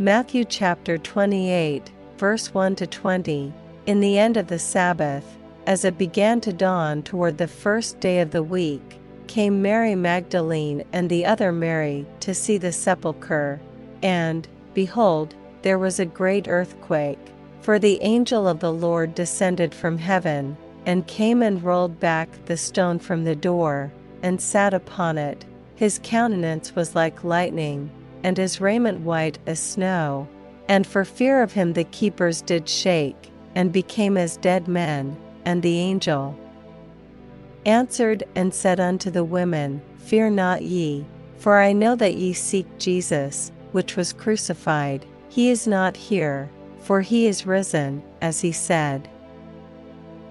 Matthew chapter 28, verse 1 to 20. In the end of the Sabbath, as it began to dawn toward the first day of the week, came Mary Magdalene and the other Mary to see the sepulchre. And, behold, there was a great earthquake, for the angel of the Lord descended from heaven, and came and rolled back the stone from the door, and sat upon it. His countenance was like lightning, and his raiment white as snow. And for fear of him the keepers did shake, and became as dead men, and the angel answered and said unto the women, Fear not ye, for I know that ye seek Jesus, which was crucified, he is not here, for he is risen, as he said.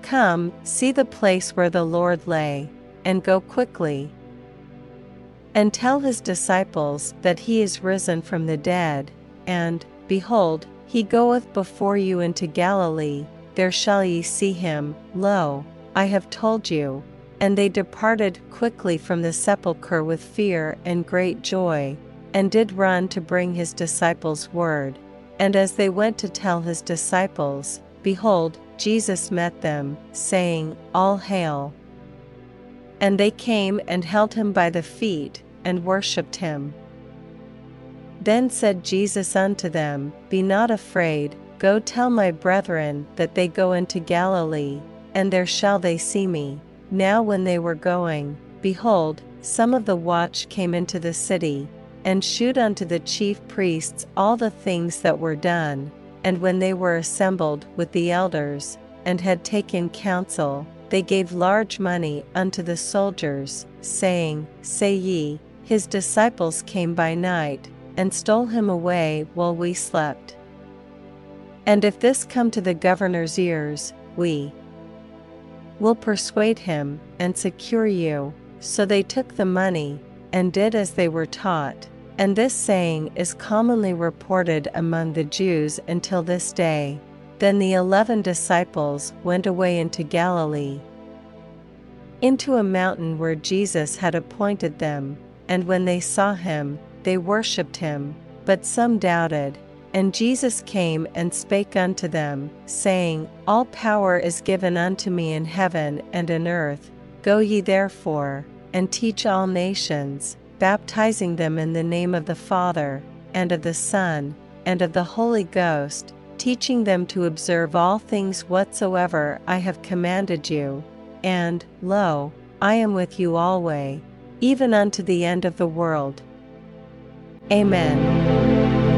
Come, see the place where the Lord lay, and go quickly. And tell his disciples that he is risen from the dead, and, behold, he goeth before you into Galilee, there shall ye see him, lo, I have told you. And they departed quickly from the sepulchre with fear and great joy, and did run to bring his disciples word. And as they went to tell his disciples, behold, Jesus met them, saying, All hail. And they came and held him by the feet, and worshipped him. Then said Jesus unto them, Be not afraid, go tell my brethren that they go into Galilee, and there shall they see me. Now when they were going, behold, some of the watch came into the city, and shewed unto the chief priests all the things that were done. And when they were assembled with the elders, and had taken counsel, they gave large money unto the soldiers, saying, Say ye, his disciples came by night, and stole him away while we slept. And if this come to the governor's ears, we will persuade him, and secure you. So they took the money, and did as they were taught. And this saying is commonly reported among the Jews until this day. Then the eleven disciples went away into Galilee, into a mountain where Jesus had appointed them, and when they saw him, they worshipped him, but some doubted. And Jesus came and spake unto them, saying, All power is given unto me in heaven and in earth. Go ye therefore, and teach all nations, baptizing them in the name of the Father, and of the Son, and of the Holy Ghost, teaching them to observe all things whatsoever I have commanded you. And, lo, I am with you alway, even unto the end of the world. Amen.